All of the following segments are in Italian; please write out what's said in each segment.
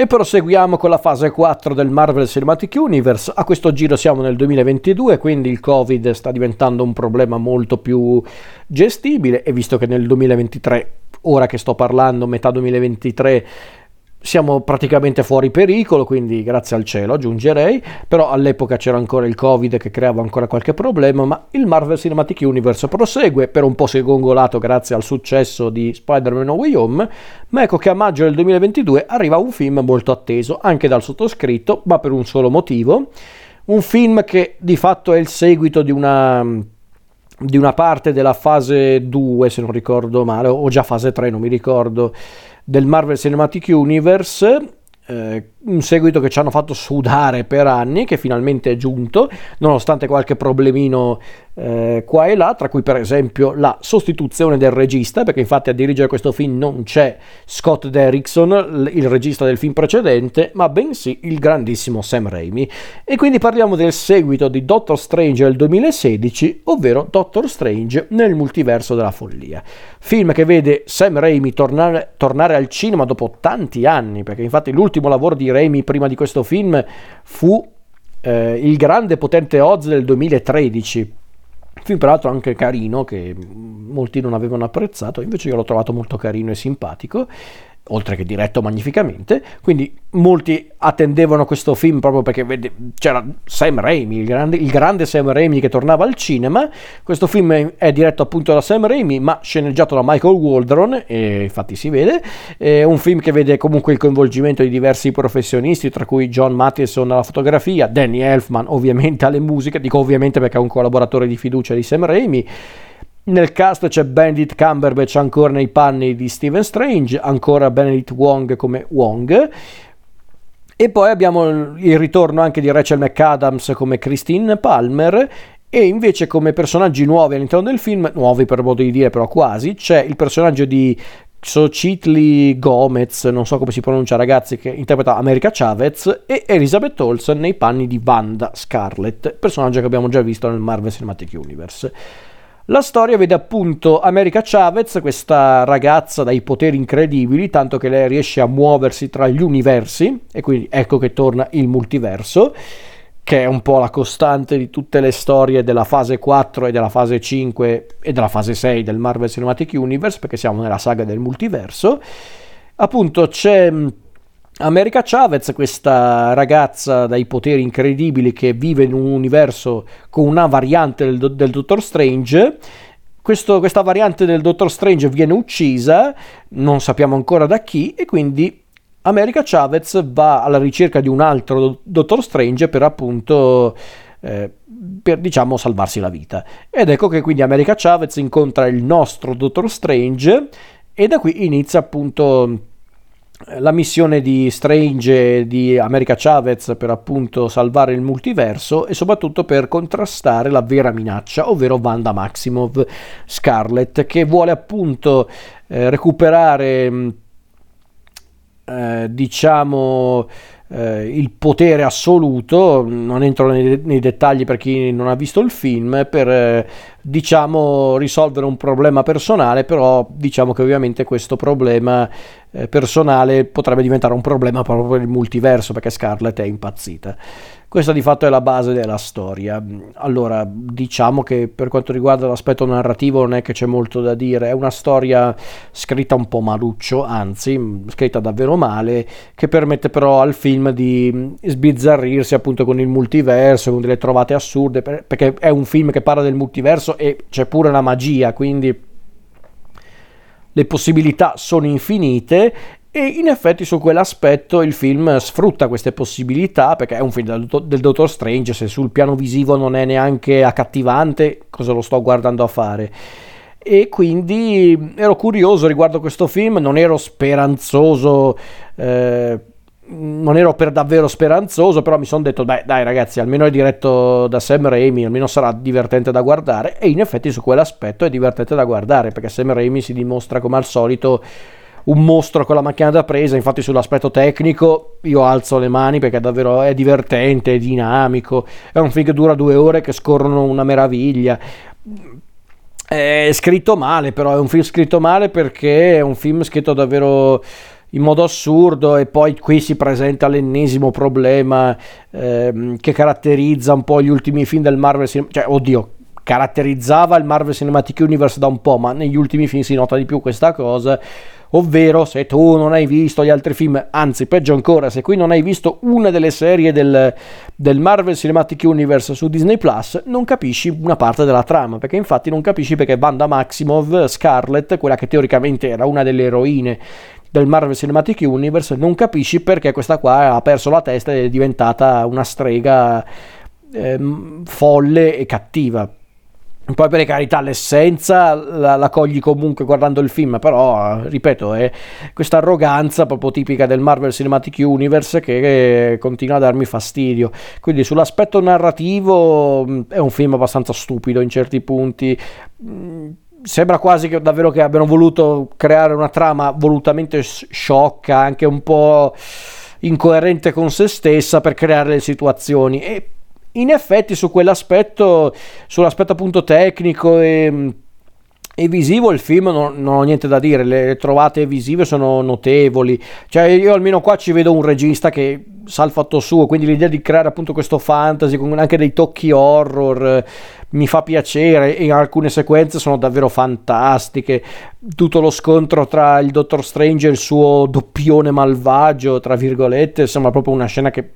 E proseguiamo con la fase 4 del Marvel Cinematic Universe. A questo giro siamo nel 2022, quindi il Covid sta diventando un problema molto più gestibile e visto che nel 2023, ora che sto parlando, metà 2023, siamo praticamente fuori pericolo, quindi grazie al cielo aggiungerei, però all'epoca c'era ancora il Covid che creava ancora qualche problema, ma il Marvel Cinematic Universe prosegue per un po' segongolato grazie al successo di Spider-Man No Way Home, ma ecco che a maggio del 2022 arriva un film molto atteso anche dal sottoscritto, ma per un solo motivo, un film che di fatto è il seguito di una di una parte della fase 2, se non ricordo male, o già fase 3, non mi ricordo, del Marvel Cinematic Universe eh, un seguito che ci hanno fatto sudare per anni, che finalmente è giunto, nonostante qualche problemino eh, qua e là, tra cui per esempio la sostituzione del regista, perché infatti a dirigere questo film non c'è Scott Derrickson, il regista del film precedente, ma bensì il grandissimo Sam Raimi. E quindi parliamo del seguito di Doctor Strange del 2016, ovvero Doctor Strange nel multiverso della follia. Film che vede Sam Raimi tornare, tornare al cinema dopo tanti anni, perché infatti l'ultimo lavoro di Raimi prima di questo film fu eh, Il grande potente Oz del 2013. Film peraltro anche carino che molti non avevano apprezzato, invece io l'ho trovato molto carino e simpatico oltre che diretto magnificamente, quindi molti attendevano questo film proprio perché c'era Sam Raimi, il grande, il grande, Sam Raimi che tornava al cinema, questo film è, diretto appunto da Sam Raimi ma sceneggiato da Michael Waldron, e infatti si vede, è un film che vede comunque il coinvolgimento di diversi professionisti, tra cui John Matheson alla fotografia, Danny Elfman ovviamente alle musiche, dico ovviamente perché è un collaboratore di fiducia di Sam Raimi, nel cast c'è Benedict Cumberbatch ancora nei panni di Stephen Strange, ancora Benedict Wong come Wong. E poi abbiamo il ritorno anche di Rachel McAdams come Christine Palmer e invece come personaggi nuovi all'interno del film, nuovi per modo di dire però quasi, c'è il personaggio di Xochitl Gomez, non so come si pronuncia ragazzi, che interpreta America Chavez e Elizabeth Olsen nei panni di Wanda Scarlett, personaggio che abbiamo già visto nel Marvel Cinematic Universe. La storia vede appunto America Chavez, questa ragazza dai poteri incredibili, tanto che lei riesce a muoversi tra gli universi, e quindi ecco che torna il multiverso, che è un po' la costante di tutte le storie della fase 4 e della fase 5 e della fase 6 del Marvel Cinematic Universe, perché siamo nella saga del multiverso. Appunto c'è America Chavez, questa ragazza dai poteri incredibili che vive in un universo con una variante del, del Dottor Strange. Questo, questa variante del Dottor Strange viene uccisa, non sappiamo ancora da chi, e quindi America Chavez va alla ricerca di un altro Dottor Strange per appunto eh, per diciamo salvarsi la vita. Ed ecco che quindi America Chavez incontra il nostro Dottor Strange e da qui inizia appunto la missione di Strange di America Chavez per appunto salvare il multiverso e soprattutto per contrastare la vera minaccia, ovvero Wanda Maximov Scarlet, che vuole appunto eh, recuperare mm, eh, diciamo eh, il potere assoluto, non entro nei, nei, dettagli per chi non ha visto il film, per eh, diciamo risolvere un problema personale, però diciamo che ovviamente questo problema eh, personale potrebbe diventare un problema proprio per il multiverso perché Scarlett è impazzita. Questa di fatto è la base della storia. Allora, diciamo che per quanto riguarda l'aspetto narrativo non è che c'è molto da dire, è una storia scritta un po' maluccio, anzi, scritta davvero male, che permette però al film di sbizzarrirsi appunto con il multiverso, con delle trovate assurde, perché è un film che parla del multiverso e c'è pure la magia, quindi le possibilità sono infinite e in effetti su quell'aspetto il film sfrutta queste possibilità perché è un film del, del Dottor Strange, se sul piano visivo non è neanche accattivante, cosa lo sto guardando a fare? E quindi ero curioso riguardo questo film, non ero speranzoso eh, non ero per davvero speranzoso, però mi sono detto, beh, dai ragazzi, almeno è diretto da Sam Raimi, almeno sarà divertente da guardare. E in effetti su quell'aspetto è divertente da guardare, perché Sam Raimi si dimostra come al solito un mostro con la macchina da presa. Infatti, sull'aspetto tecnico io alzo le mani perché davvero è divertente, è dinamico. È un film che dura due ore che scorrono una meraviglia. È scritto male, però è un film scritto male perché è un film scritto davvero in modo assurdo e poi qui si presenta l'ennesimo problema ehm, che caratterizza un po' gli ultimi film del Marvel cioè oddio caratterizzava il Marvel Cinematic Universe da un po' ma negli ultimi film si nota di più questa cosa ovvero se tu non hai visto gli altri film, anzi peggio ancora, se qui non hai visto una delle serie del, del Marvel Cinematic Universe su Disney Plus, non capisci una parte della trama, perché infatti non capisci perché Wanda Maximov, Scarlett, quella che teoricamente era una delle eroine del Marvel Cinematic Universe, non capisci perché questa qua ha perso la testa ed è diventata una strega ehm, folle e cattiva poi per carità l'essenza la, la, cogli comunque guardando il film, però ripeto è questa arroganza proprio tipica del Marvel Cinematic Universe che continua a darmi fastidio. Quindi sull'aspetto narrativo mm, è un film abbastanza stupido in certi punti. Mm, sembra quasi che davvero che abbiano voluto creare una trama volutamente sciocca, anche un po' incoerente con se stessa per creare le situazioni. E in effetti su quell'aspetto, sull'aspetto appunto tecnico e, e visivo il film non, non, ho niente da dire, le, trovate visive sono notevoli, cioè io almeno qua ci vedo un regista che sa il fatto suo, quindi l'idea di creare appunto questo fantasy con anche dei tocchi horror mi fa piacere e alcune sequenze sono davvero fantastiche. Tutto lo scontro tra il Dottor Strange e il suo doppione malvagio, tra virgolette, sembra proprio una scena che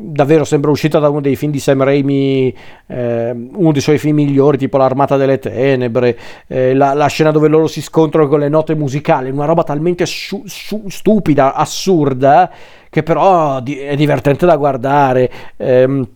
davvero sembra uscita da uno dei film di Sam Raimi, eh, uno dei suoi film migliori, tipo L'Armata delle Tenebre, eh, la, la, scena dove loro si scontrano con le note musicali, una roba talmente su, su, stupida, assurda, che però è divertente da guardare. Eh,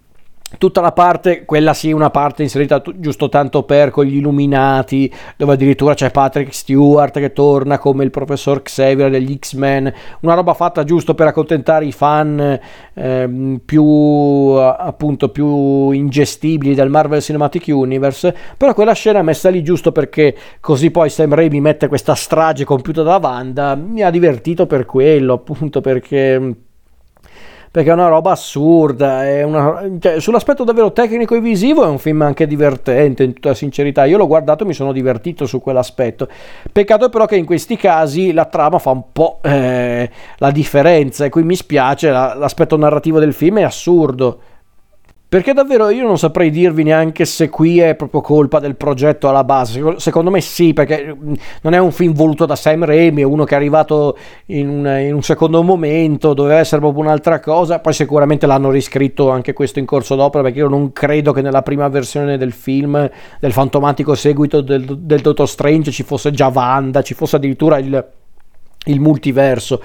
tutta la parte, quella sì, una parte inserita t- giusto tanto per con gli illuminati, dove addirittura c'è Patrick Stewart che torna come il professor Xavier degli X-Men, una roba fatta giusto per accontentare i fan eh, più appunto più ingestibili del Marvel Cinematic Universe, però quella scena messa lì giusto perché così poi Sam Raimi mette questa strage compiuta da Wanda, mi ha divertito per quello, appunto perché perché è una roba assurda. Una, cioè, sull'aspetto davvero tecnico e visivo è un film anche divertente, in tutta sincerità. Io l'ho guardato e mi sono divertito su quell'aspetto. Peccato però che in questi casi la trama fa un po' eh, la differenza e qui mi spiace, la, l'aspetto narrativo del film è assurdo. Perché davvero io non saprei dirvi neanche se qui è proprio colpa del progetto alla base. Secondo me sì, perché mm, non è un film voluto da Sam Raimi, è uno che è arrivato in un, in un secondo momento, doveva essere proprio un'altra cosa. Poi sicuramente l'hanno riscritto anche questo in corso d'opera, perché io non credo che nella prima versione del film, del fantomatico seguito del, del Dottor Strange, ci fosse già Wanda, ci fosse addirittura il, il multiverso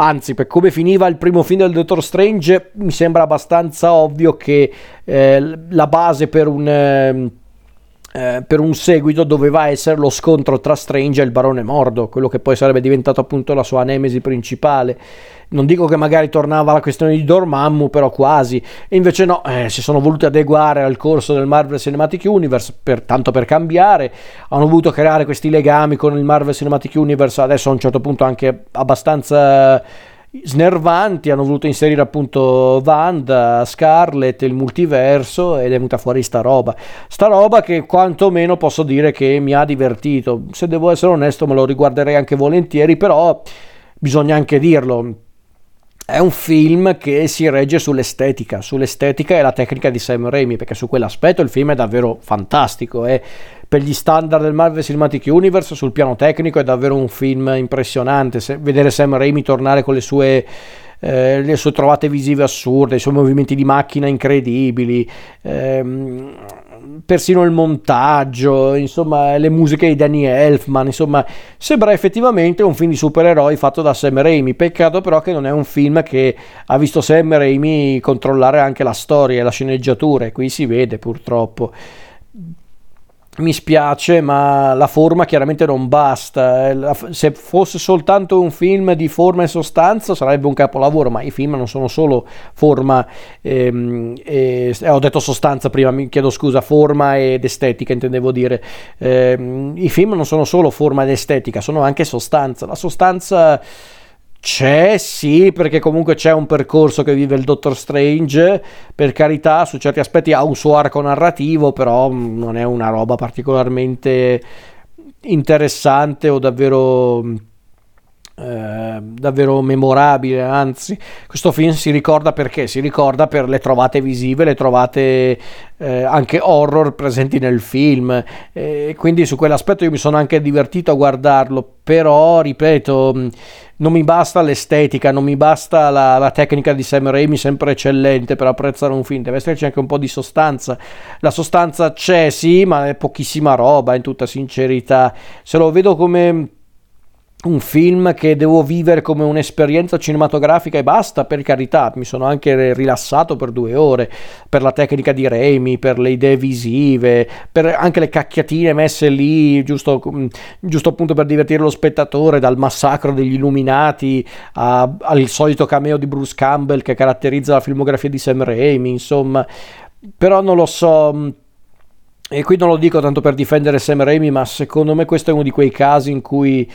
anzi per come finiva il primo film del Dottor Strange mi sembra abbastanza ovvio che eh, la base per un... Eh, per un seguito doveva essere lo scontro tra Strange e il barone Mordo, quello che poi sarebbe diventato appunto la sua nemesi principale. Non dico che magari tornava la questione di Dormammu, però quasi. E invece no, eh, si sono voluti adeguare al corso del Marvel Cinematic Universe, per, tanto per cambiare. Hanno voluto creare questi legami con il Marvel Cinematic Universe, adesso a un certo punto anche abbastanza snervanti, hanno voluto inserire appunto Wanda, Scarlet, il multiverso ed è venuta fuori sta roba. Sta roba che quantomeno posso dire che mi ha divertito. Se devo essere onesto me lo riguarderei anche volentieri, però bisogna anche dirlo. È un film che si regge sull'estetica, sull'estetica e la tecnica di Sam Raimi, perché su quell'aspetto il film è davvero fantastico. È per gli standard del Marvel Cinematic Universe sul piano tecnico è davvero un film impressionante. Se, vedere Sam Raimi tornare con le sue, eh, le sue trovate visive assurde, i suoi movimenti di macchina incredibili. Ehm, persino il montaggio, insomma, le musiche di Danny Elfman, insomma, sembra effettivamente un film di supereroi fatto da Sam Raimi. Peccato però che non è un film che ha visto Sam Raimi controllare anche la storia e la sceneggiatura, e qui si vede purtroppo mi spiace, ma la forma chiaramente non basta. Eh, se fosse soltanto un film di forma e sostanza sarebbe un capolavoro, ma i film non sono solo forma, ehm, e, eh, ho detto sostanza prima, mi chiedo scusa, forma ed estetica intendevo dire. Eh, I film non sono solo forma ed estetica, sono anche sostanza. La sostanza c'è, sì, perché comunque c'è un percorso che vive il Doctor Strange, per carità, su certi aspetti ha un suo arco narrativo, però mm, non è una roba particolarmente interessante o davvero eh, davvero memorabile, anzi questo film si ricorda perché? Si ricorda per le trovate visive, le trovate eh, anche horror presenti nel film e quindi su quell'aspetto io mi sono anche divertito a guardarlo, però ripeto non mi basta l'estetica, non mi basta la, la, tecnica di Sam Raimi sempre eccellente per apprezzare un film, deve esserci anche un po' di sostanza. La sostanza c'è, sì, ma è pochissima roba, in tutta sincerità. Se lo vedo come un film che devo vivere come un'esperienza cinematografica e basta, per carità, mi sono anche rilassato per due ore, per la tecnica di Raimi, per le idee visive, per anche le cacchiatine messe lì, giusto, mm, giusto appunto per divertire lo spettatore, dal massacro degli Illuminati a, al solito cameo di Bruce Campbell che caratterizza la filmografia di Sam Raimi, insomma, però non lo so mm, e qui non lo dico tanto per difendere Sam Raimi, ma secondo me questo è uno di quei casi in cui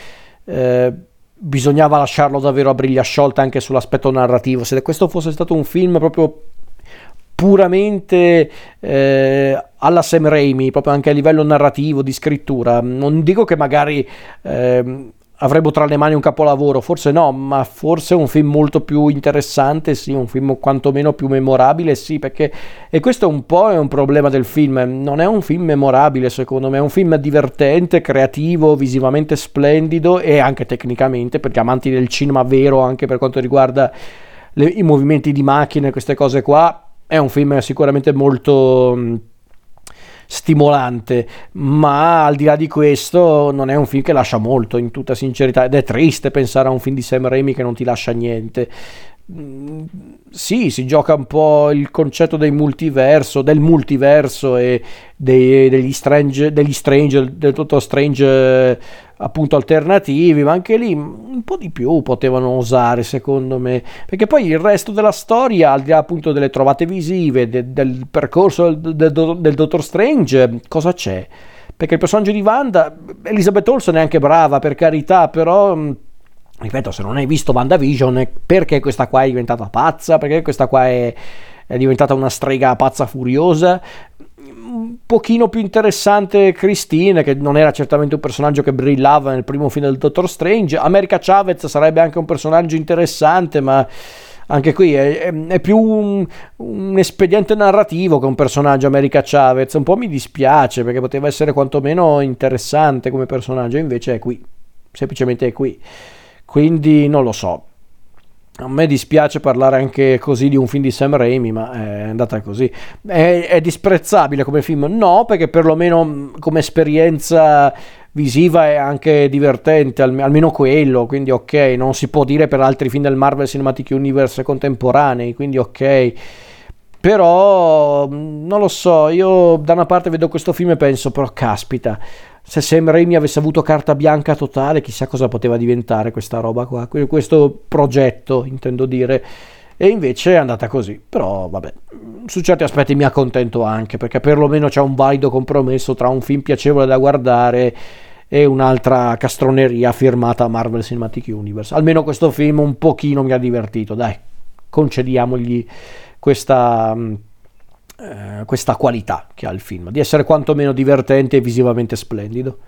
eh, bisognava lasciarlo davvero a briglia sciolta anche sull'aspetto narrativo. Se questo fosse stato un film proprio puramente eh, alla Sam Raimi, proprio anche a livello narrativo, di scrittura, non dico che magari eh, avremmo tra le mani un capolavoro, forse no, ma forse un film molto più interessante, sì, un film quantomeno più memorabile, sì, perché e questo un po' è un problema del film, non è un film memorabile secondo me, è un film divertente, creativo, visivamente splendido e anche tecnicamente, perché amanti del cinema vero anche per quanto riguarda le, i movimenti di macchine, queste cose qua, è un film sicuramente molto stimolante, ma al di là di questo non è un film che lascia molto, in tutta sincerità, ed è triste pensare a un film di Sam Raimi che non ti lascia niente. Mm, sì, si gioca un po' il concetto del multiverso, del multiverso e dei, degli strange, degli strange, del tutto strange appunto alternativi, ma anche lì un po' di più potevano osare secondo me, perché poi il resto della storia, al di là appunto delle trovate visive, de, del percorso del, del, del Dottor Strange, cosa c'è? Perché il personaggio di Wanda, Elizabeth Olsen è anche brava per carità, però ripeto, se non hai visto WandaVision, perché questa qua è diventata pazza? Perché questa qua è, è diventata una strega pazza furiosa? Un pochino più interessante Christine, che non era certamente un personaggio che brillava nel primo film del Doctor Strange. America Chavez sarebbe anche un personaggio interessante, ma anche qui è, è, è più un, un, espediente narrativo che un personaggio America Chavez. Un po' mi dispiace perché poteva essere quantomeno interessante come personaggio, invece è qui, semplicemente è qui. Quindi non lo so. A me dispiace parlare anche così di un film di Sam Raimi, ma è andata così. È, è disprezzabile come film? No, perché perlomeno mm, come esperienza visiva è anche divertente, almeno quello, quindi ok, non si può dire per altri film del Marvel Cinematic Universe contemporanei, quindi ok. Però mm, non lo so, io da una parte vedo questo film e penso, però caspita, se Sam Raimi avesse avuto carta bianca totale, chissà cosa poteva diventare questa roba qua, questo progetto, intendo dire. E invece è andata così. Però vabbè, su certi aspetti mi accontento anche, perché perlomeno c'è un valido compromesso tra un film piacevole da guardare e un'altra castroneria firmata Marvel Cinematic Universe. Almeno questo film un pochino mi ha divertito, dai, concediamogli questa eh, questa qualità che ha il film, di essere quantomeno divertente e visivamente splendido.